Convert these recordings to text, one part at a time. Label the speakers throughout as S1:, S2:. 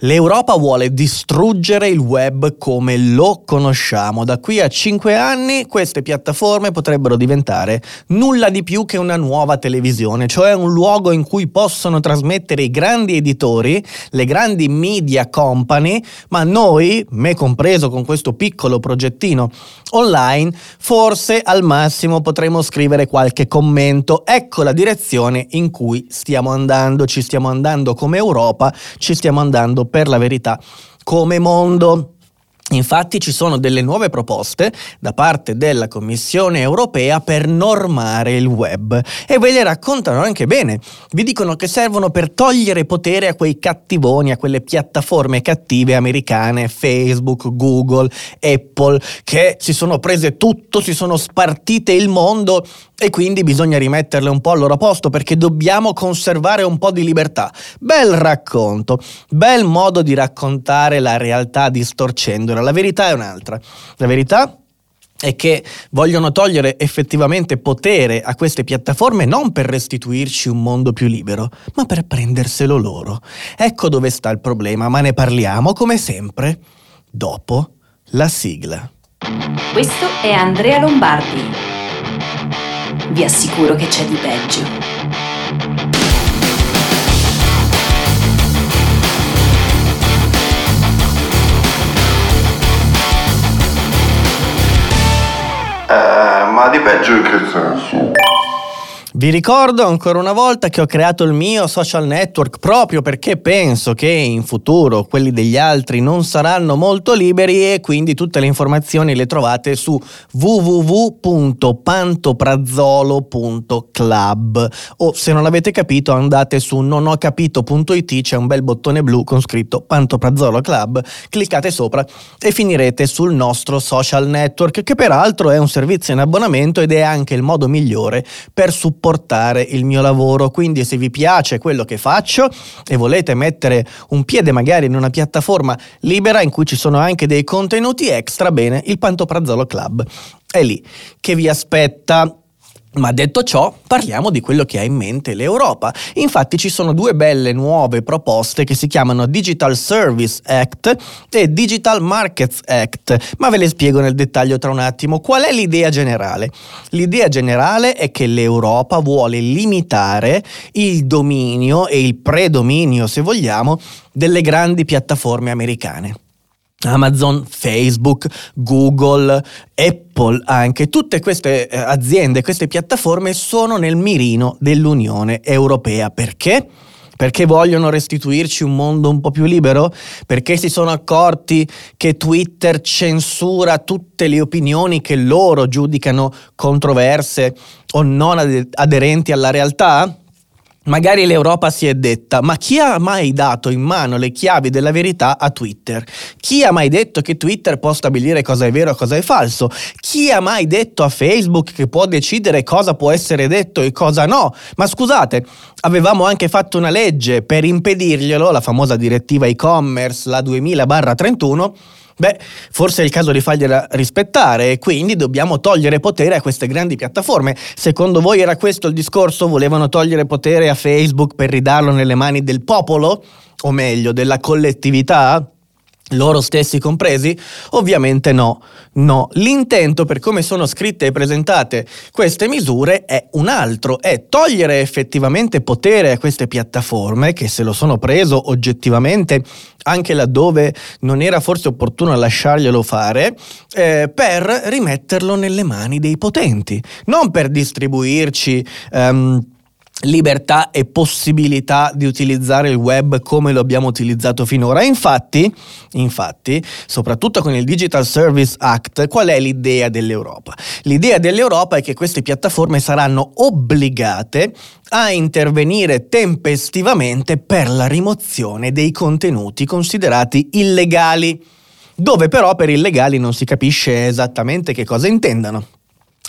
S1: L'Europa vuole distruggere il web come lo conosciamo. Da qui a cinque anni queste piattaforme potrebbero diventare nulla di più che una nuova televisione, cioè un luogo in cui possono trasmettere i grandi editori, le grandi media company, ma noi, me compreso con questo piccolo progettino online, forse al massimo potremo scrivere qualche commento. Ecco la direzione in cui stiamo andando, ci stiamo andando come Europa, ci stiamo andando per la verità come mondo. Infatti ci sono delle nuove proposte da parte della Commissione europea per normare il web e ve le raccontano anche bene. Vi dicono che servono per togliere potere a quei cattivoni, a quelle piattaforme cattive americane, Facebook, Google, Apple, che si sono prese tutto, si sono spartite il mondo e quindi bisogna rimetterle un po' al loro posto perché dobbiamo conservare un po' di libertà. Bel racconto, bel modo di raccontare la realtà distorcendola. La verità è un'altra. La verità è che vogliono togliere effettivamente potere a queste piattaforme non per restituirci un mondo più libero, ma per prenderselo loro. Ecco dove sta il problema, ma ne parliamo come sempre dopo la sigla.
S2: Questo è Andrea Lombardi vi assicuro che c'è di peggio.
S3: Eh, ma di peggio in che senso?
S1: Vi ricordo ancora una volta che ho creato il mio social network proprio perché penso che in futuro quelli degli altri non saranno molto liberi e quindi tutte le informazioni le trovate su www.pantoprazzolo.club o se non l'avete capito andate su nonhocapito.it c'è un bel bottone blu con scritto Pantoprazzolo Club, cliccate sopra e finirete sul nostro social network che peraltro è un servizio in abbonamento ed è anche il modo migliore per supportare supportare il mio lavoro. Quindi se vi piace quello che faccio e volete mettere un piede magari in una piattaforma libera in cui ci sono anche dei contenuti extra, bene, il Pantoprazzolo Club è lì che vi aspetta. Ma detto ciò, parliamo di quello che ha in mente l'Europa. Infatti ci sono due belle nuove proposte che si chiamano Digital Service Act e Digital Markets Act, ma ve le spiego nel dettaglio tra un attimo. Qual è l'idea generale? L'idea generale è che l'Europa vuole limitare il dominio e il predominio, se vogliamo, delle grandi piattaforme americane. Amazon, Facebook, Google, Apple anche, tutte queste eh, aziende, queste piattaforme sono nel mirino dell'Unione Europea. Perché? Perché vogliono restituirci un mondo un po' più libero? Perché si sono accorti che Twitter censura tutte le opinioni che loro giudicano controverse o non aderenti alla realtà? Magari l'Europa si è detta, ma chi ha mai dato in mano le chiavi della verità a Twitter? Chi ha mai detto che Twitter può stabilire cosa è vero e cosa è falso? Chi ha mai detto a Facebook che può decidere cosa può essere detto e cosa no? Ma scusate, avevamo anche fatto una legge per impedirglielo, la famosa direttiva e-commerce, la 2000-31, Beh, forse è il caso di fargliela rispettare e quindi dobbiamo togliere potere a queste grandi piattaforme. Secondo voi era questo il discorso? Volevano togliere potere a Facebook per ridarlo nelle mani del popolo? O meglio, della collettività? Loro stessi compresi? Ovviamente no, no. L'intento per come sono scritte e presentate queste misure è un altro, è togliere effettivamente potere a queste piattaforme che se lo sono preso oggettivamente anche laddove non era forse opportuno lasciarglielo fare, eh, per rimetterlo nelle mani dei potenti, non per distribuirci... Um, libertà e possibilità di utilizzare il web come lo abbiamo utilizzato finora. Infatti, infatti, soprattutto con il Digital Service Act, qual è l'idea dell'Europa? L'idea dell'Europa è che queste piattaforme saranno obbligate a intervenire tempestivamente per la rimozione dei contenuti considerati illegali, dove però per illegali non si capisce esattamente che cosa intendano.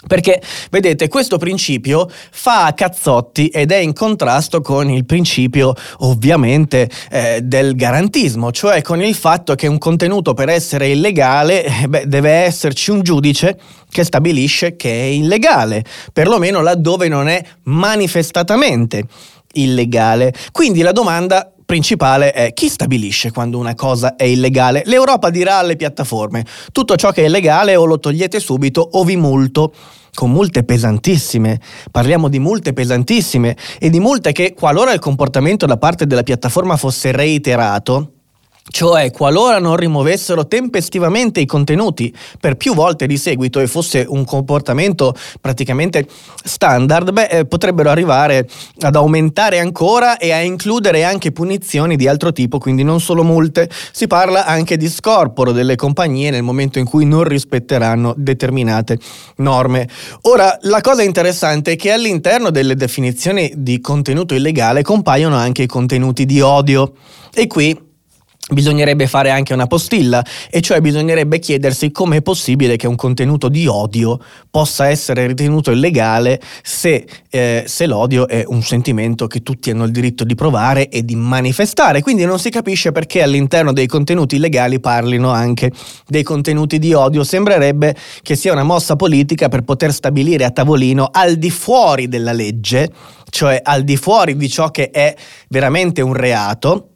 S1: Perché, vedete, questo principio fa cazzotti ed è in contrasto con il principio, ovviamente, eh, del garantismo, cioè con il fatto che un contenuto per essere illegale eh, beh, deve esserci un giudice che stabilisce che è illegale, perlomeno laddove non è manifestatamente illegale. Quindi la domanda principale è chi stabilisce quando una cosa è illegale? L'Europa dirà alle piattaforme, tutto ciò che è illegale o lo togliete subito o vi multo con multe pesantissime. Parliamo di multe pesantissime e di multe che, qualora il comportamento da parte della piattaforma fosse reiterato, cioè, qualora non rimuovessero tempestivamente i contenuti per più volte di seguito e fosse un comportamento praticamente standard, beh, eh, potrebbero arrivare ad aumentare ancora e a includere anche punizioni di altro tipo, quindi non solo multe. Si parla anche di scorporo delle compagnie nel momento in cui non rispetteranno determinate norme. Ora, la cosa interessante è che all'interno delle definizioni di contenuto illegale compaiono anche i contenuti di odio. E qui bisognerebbe fare anche una postilla, e cioè bisognerebbe chiedersi come è possibile che un contenuto di odio possa essere ritenuto illegale se, eh, se, l'odio è un sentimento che tutti hanno il diritto di provare e di manifestare. Quindi non si capisce perché all'interno dei contenuti illegali parlino anche dei contenuti di odio. Sembrerebbe che sia una mossa politica per poter stabilire a tavolino al di fuori della legge, cioè al di fuori di ciò che è veramente un reato,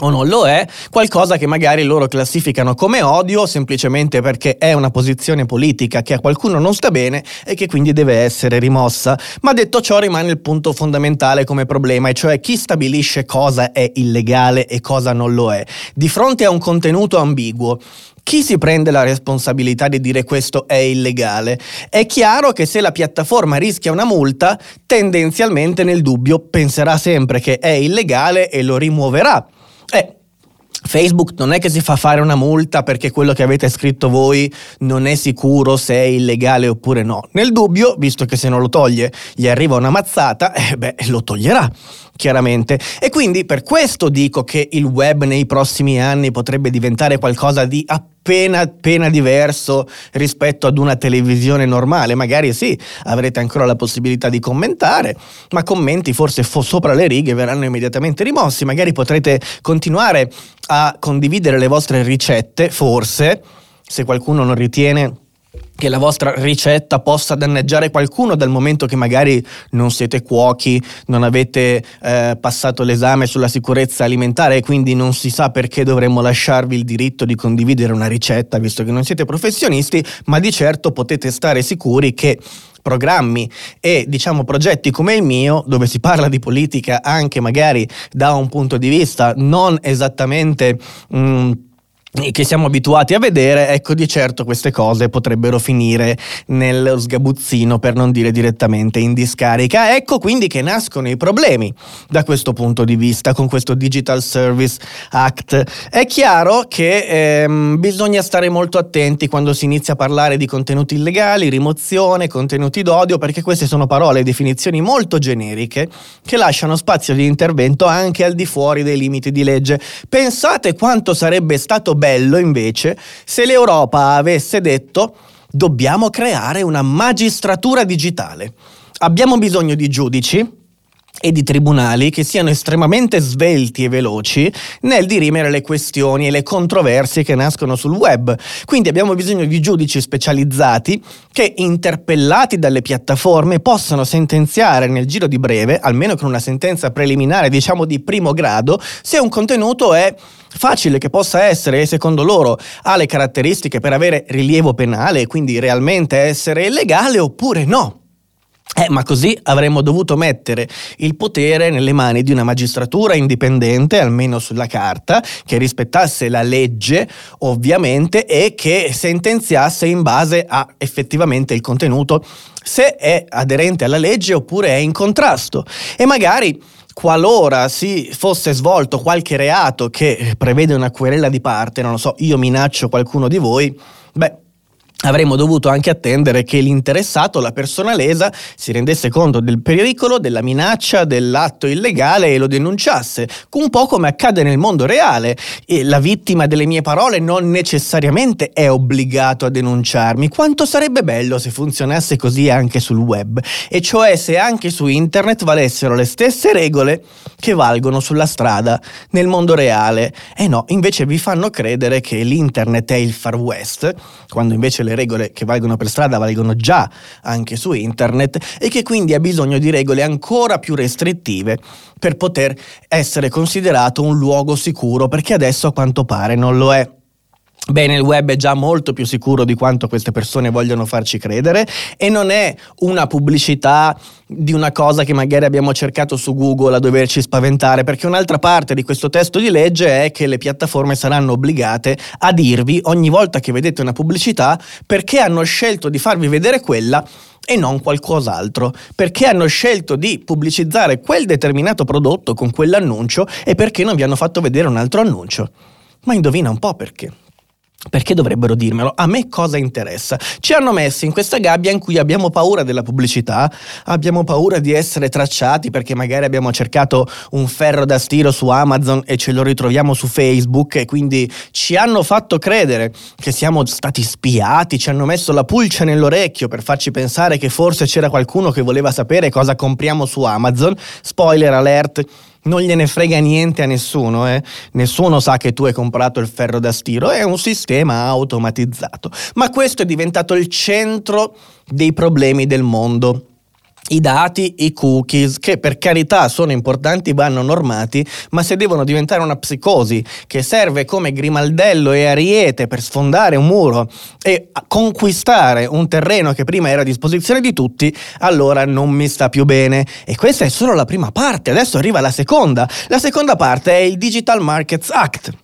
S1: o non lo è, qualcosa che magari loro classificano come odio semplicemente perché è una posizione politica che a qualcuno non sta bene e che quindi deve essere rimossa. Ma detto ciò rimane il punto fondamentale come problema, e cioè chi stabilisce cosa è illegale e cosa non lo è. Di fronte a un contenuto ambiguo, chi si prende la responsabilità di dire questo è illegale? È chiaro che se la piattaforma rischia una multa, tendenzialmente nel dubbio penserà sempre che è illegale e lo rimuoverà. Eh, Facebook non è che si fa fare una multa perché quello che avete scritto voi non è sicuro se è illegale oppure no. Nel dubbio, visto che se non lo toglie gli arriva una mazzata, eh beh, lo toglierà chiaramente. E quindi per questo dico che il web nei prossimi anni potrebbe diventare qualcosa di appena, appena diverso rispetto ad una televisione normale. Magari sì, avrete ancora la possibilità di commentare, ma commenti forse fo- sopra le righe verranno immediatamente rimossi. Magari potrete continuare a condividere le vostre ricette, forse, se qualcuno non ritiene che la vostra ricetta possa danneggiare qualcuno dal momento che magari non siete cuochi, non avete eh, passato l'esame sulla sicurezza alimentare e quindi non si sa perché dovremmo lasciarvi il diritto di condividere una ricetta visto che non siete professionisti, ma di certo potete stare sicuri che programmi e diciamo progetti come il mio dove si parla di politica anche magari da un punto di vista non esattamente mh, mm, che siamo abituati a vedere, ecco di certo queste cose potrebbero finire nello sgabuzzino per non dire direttamente in discarica. Ecco quindi che nascono i problemi da questo punto di vista con questo Digital Service Act. È chiaro che ehm, bisogna stare molto attenti quando si inizia a parlare di contenuti illegali, rimozione, contenuti d'odio, perché queste sono parole e definizioni molto generiche che lasciano spazio di intervento anche al di fuori dei limiti di legge. Pensate quanto sarebbe stato bello invece se l'Europa avesse detto dobbiamo creare una magistratura digitale. Abbiamo bisogno di giudici, e di tribunali che siano estremamente svelti e veloci nel dirimere le questioni e le controversie che nascono sul web. Quindi abbiamo bisogno di giudici specializzati che, interpellati dalle piattaforme, possano sentenziare nel giro di breve, almeno con una sentenza preliminare, diciamo di primo grado, se un contenuto è facile che possa essere e secondo loro ha le caratteristiche per avere rilievo penale e quindi realmente essere illegale oppure no. Eh, ma così avremmo dovuto mettere il potere nelle mani di una magistratura indipendente, almeno sulla carta, che rispettasse la legge, ovviamente, e che sentenziasse in base a effettivamente il contenuto, se è aderente alla legge oppure è in contrasto. E magari qualora si fosse svolto qualche reato che prevede una querela di parte, non lo so, io minaccio qualcuno di voi, beh, avremmo dovuto anche attendere che l'interessato, la persona lesa, si rendesse conto del pericolo, della minaccia, dell'atto illegale e lo denunciasse, un po' come accade nel mondo reale. E la vittima delle mie parole non necessariamente è obbligato a denunciarmi. Quanto sarebbe bello se funzionasse così anche sul web, e cioè se anche su internet valessero le stesse regole che valgono sulla strada, nel mondo reale. E no, invece vi fanno credere che l'internet è il far west, quando invece le le regole che valgono per strada valgono già anche su internet e che quindi ha bisogno di regole ancora più restrittive per poter essere considerato un luogo sicuro, perché adesso a quanto pare non lo è. Bene, il web è già molto più sicuro di quanto queste persone vogliono farci credere e non è una pubblicità di una cosa che magari abbiamo cercato su Google a doverci spaventare, perché un'altra parte di questo testo di legge è che le piattaforme saranno obbligate a dirvi ogni volta che vedete una pubblicità perché hanno scelto di farvi vedere quella e non qualcos'altro, perché hanno scelto di pubblicizzare quel determinato prodotto con quell'annuncio e perché non vi hanno fatto vedere un altro annuncio. Ma indovina un po' perché. Perché dovrebbero dirmelo? A me cosa interessa? Ci hanno messi in questa gabbia in cui abbiamo paura della pubblicità, abbiamo paura di essere tracciati perché magari abbiamo cercato un ferro da stiro su Amazon e ce lo ritroviamo su Facebook e quindi ci hanno fatto credere che siamo stati spiati, ci hanno messo la pulce nell'orecchio per farci pensare che forse c'era qualcuno che voleva sapere cosa compriamo su Amazon. Spoiler alert non gliene frega niente a nessuno, eh? nessuno sa che tu hai comprato il ferro da stiro, è un sistema automatizzato. Ma questo è diventato il centro dei problemi del mondo i dati, i cookies, che per carità sono importanti, vanno normati, ma se devono diventare una psicosi che serve come grimaldello e ariete per sfondare un muro e conquistare un terreno che prima era a disposizione di tutti, allora non mi sta più bene. E questa è solo la prima parte, adesso arriva la seconda. La seconda parte è il Digital Markets Act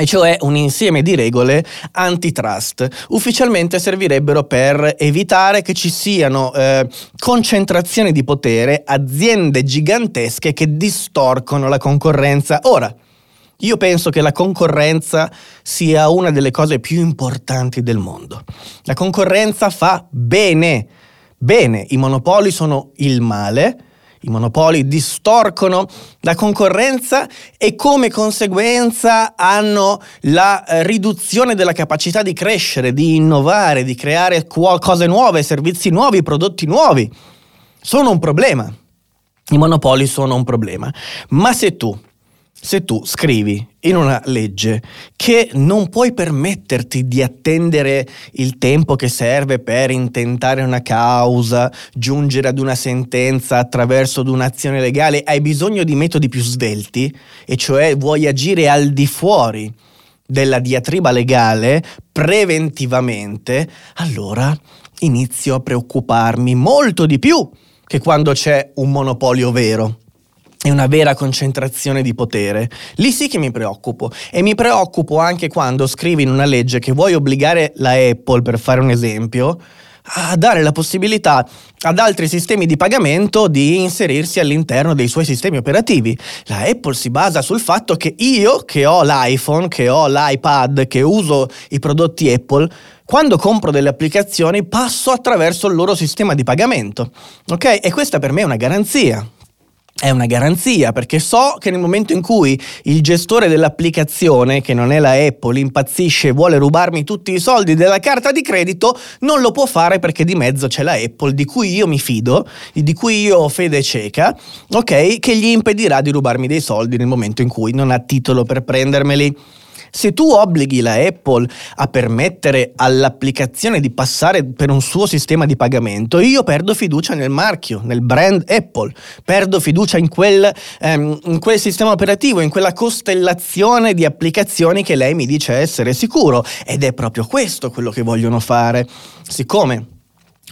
S1: e cioè un insieme di regole antitrust. Ufficialmente servirebbero per evitare che ci siano eh, concentrazioni di potere, aziende gigantesche che distorcono la concorrenza. Ora, io penso che la concorrenza sia una delle cose più importanti del mondo. La concorrenza fa bene. Bene, i monopoli sono il male, i monopoli distorcono la concorrenza e come conseguenza hanno la eh, riduzione della capacità di crescere, di innovare, di creare cose nuove, servizi nuovi, prodotti nuovi. Sono un problema. I monopoli sono un problema. Ma se tu se tu scrivi in una legge che non puoi permetterti di attendere il tempo che serve per intentare una causa, giungere ad una sentenza attraverso un'azione legale, hai bisogno di metodi più svelti, e cioè vuoi agire al di fuori della diatriba legale preventivamente, allora inizio a preoccuparmi molto di più che quando c'è un monopolio vero è una vera concentrazione di potere. Lì sì che mi preoccupo e mi preoccupo anche quando scrivi in una legge che vuoi obbligare la Apple, per fare un esempio, a dare la possibilità ad altri sistemi di pagamento di inserirsi all'interno dei suoi sistemi operativi. La Apple si basa sul fatto che io, che ho l'iPhone, che ho l'iPad, che uso i prodotti Apple, quando compro delle applicazioni passo attraverso il loro sistema di pagamento. Ok? E questa per me è una garanzia è una garanzia perché so che nel momento in cui il gestore dell'applicazione, che non è la Apple, impazzisce e vuole rubarmi tutti i soldi della carta di credito, non lo può fare perché di mezzo c'è la Apple di cui io mi fido, di cui io ho fede cieca, ok? Che gli impedirà di rubarmi dei soldi nel momento in cui non ha titolo per prendermeli. Se tu obblighi la Apple a permettere all'applicazione di passare per un suo sistema di pagamento, io perdo fiducia nel marchio, nel brand Apple, perdo fiducia in quel, ehm, in quel sistema operativo, in quella costellazione di applicazioni che lei mi dice essere sicuro. Ed è proprio questo quello che vogliono fare. Siccome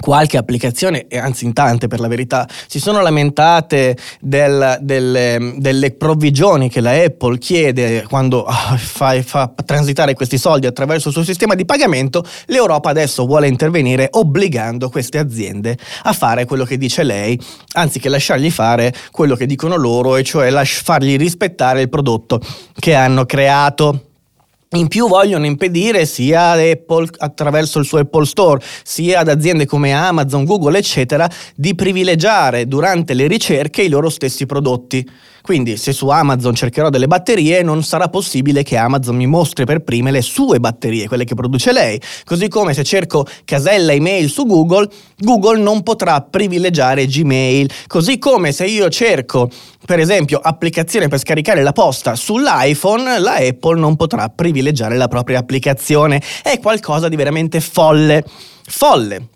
S1: qualche applicazione, e anzi in tante per la verità, si sono lamentate del, delle, delle, provvigioni che la Apple chiede quando oh, fa, fa, transitare questi soldi attraverso il suo sistema di pagamento, l'Europa adesso vuole intervenire obbligando queste aziende a fare quello che dice lei, anziché lasciargli fare quello che dicono loro, e cioè lasci, fargli rispettare il prodotto che hanno creato. In più vogliono impedire sia ad Apple attraverso il suo Apple Store, sia ad aziende come Amazon, Google, eccetera, di privilegiare durante le ricerche i loro stessi prodotti. Quindi se su Amazon cercherò delle batterie non sarà possibile che Amazon mi mostri per prime le sue batterie, quelle che produce lei. Così come se cerco casella email su Google, Google non potrà privilegiare Gmail. Così come se io cerco per esempio applicazione per scaricare la posta sull'iPhone, la Apple non potrà privilegiare la propria applicazione. È qualcosa di veramente folle. Folle.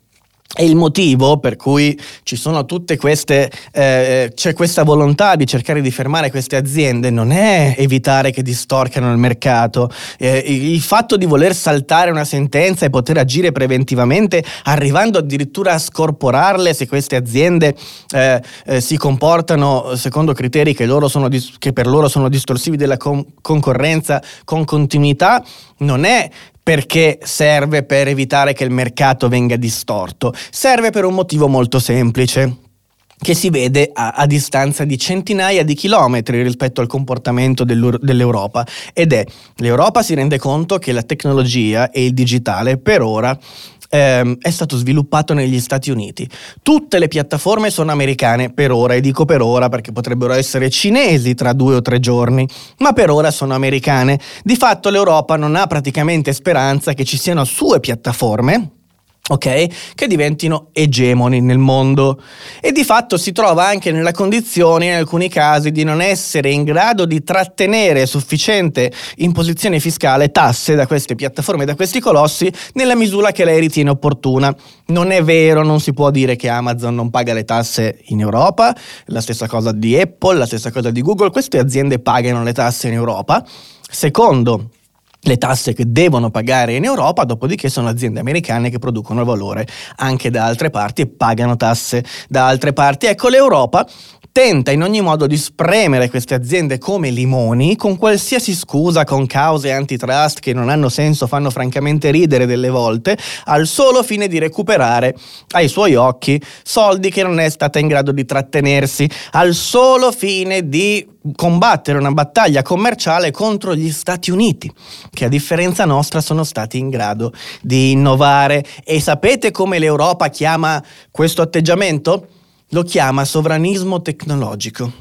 S1: E il motivo per cui ci sono tutte queste, eh, c'è questa volontà di cercare di fermare queste aziende. Non è evitare che distorcano il mercato, eh, il fatto di voler saltare una sentenza e poter agire preventivamente, arrivando addirittura a scorporarle se queste aziende eh, eh si comportano secondo criteri che, dis- che, per loro sono distorsivi della con- concorrenza con continuità, non è perché serve per evitare che il mercato venga distorto? Serve per un motivo molto semplice che si vede a, a, distanza di centinaia di chilometri rispetto al comportamento dell'Europa ed è l'Europa si rende conto che la tecnologia e il digitale per ora ehm, è stato sviluppato negli Stati Uniti. Tutte le piattaforme sono americane per ora, e dico per ora perché potrebbero essere cinesi tra due o tre giorni, ma per ora sono americane. Di fatto l'Europa non ha praticamente speranza che ci siano sue piattaforme ok? Che diventino egemoni nel mondo e di fatto si trova anche nella condizione in alcuni casi di non essere in grado di trattenere sufficiente imposizione fiscale, tasse da queste piattaforme, da questi colossi, nella misura che lei ritiene opportuna. Non è vero, non si può dire che Amazon non paga le tasse in Europa, la stessa cosa di Apple, la stessa cosa di Google, queste aziende pagano le tasse in Europa. Secondo, le tasse che devono pagare in Europa, dopodiché sono aziende americane che producono valore anche da altre parti e pagano tasse da altre parti. Ecco, l'Europa tenta in ogni modo di spremere queste aziende come limoni con qualsiasi scusa, con cause antitrust che non hanno senso, fanno francamente ridere delle volte, al solo fine di recuperare ai suoi occhi soldi che non è stata in grado di trattenersi, al solo fine di combattere una battaglia commerciale contro gli Stati Uniti, che a differenza nostra sono stati in grado di innovare. E sapete come l'Europa chiama questo atteggiamento? Lo chiama sovranismo tecnologico.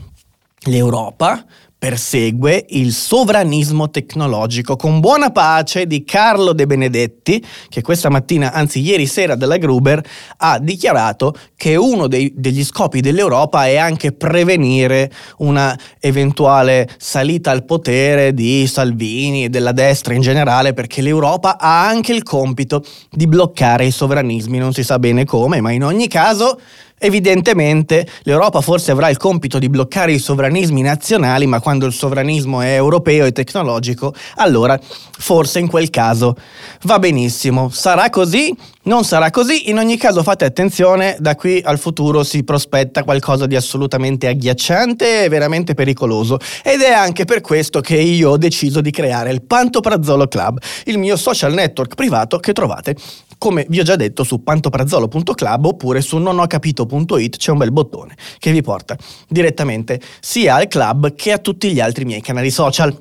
S1: L'Europa persegue il sovranismo tecnologico con buona pace di Carlo De Benedetti, che questa mattina, anzi ieri sera dalla Gruber, ha dichiarato che uno dei, degli scopi dell'Europa è anche prevenire una eventuale salita al potere di Salvini e della destra in generale, perché l'Europa ha anche il compito di bloccare i sovranismi, non si sa bene come, ma in ogni caso Evidentemente l'Europa forse avrà il compito di bloccare i sovranismi nazionali, ma quando il sovranismo è europeo e tecnologico, allora forse in quel caso va benissimo. Sarà così? Non sarà così, in ogni caso fate attenzione, da qui al futuro si prospetta qualcosa di assolutamente agghiacciante e veramente pericoloso ed è anche per questo che io ho deciso di creare il Pantoprazzolo Club, il mio social network privato che trovate come vi ho già detto su pantoprazzolo.club oppure su nonhocapito.it c'è un bel bottone che vi porta direttamente sia al club che a tutti gli altri miei canali social.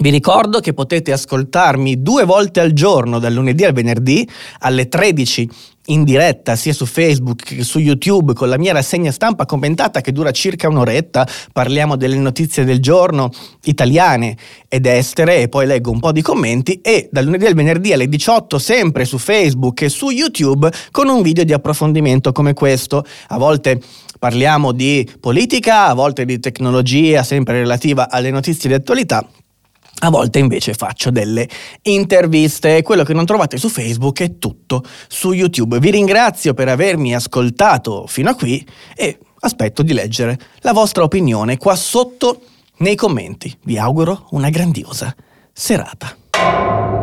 S1: Vi ricordo che potete ascoltarmi due volte al giorno, dal lunedì al venerdì, alle 13 in diretta sia su Facebook che su YouTube con la mia rassegna stampa commentata che dura circa un'oretta. Parliamo delle notizie del giorno italiane ed estere e poi leggo un po' di commenti e dal lunedì al venerdì alle 18 sempre su Facebook e su YouTube con un video di approfondimento come questo. A volte parliamo di politica, a volte di tecnologia sempre relativa alle notizie di attualità a volte invece faccio delle interviste, quello che non trovate su Facebook è tutto su YouTube. Vi ringrazio per avermi ascoltato fino a qui e aspetto di leggere la vostra opinione qua sotto nei commenti. Vi auguro una grandiosa serata.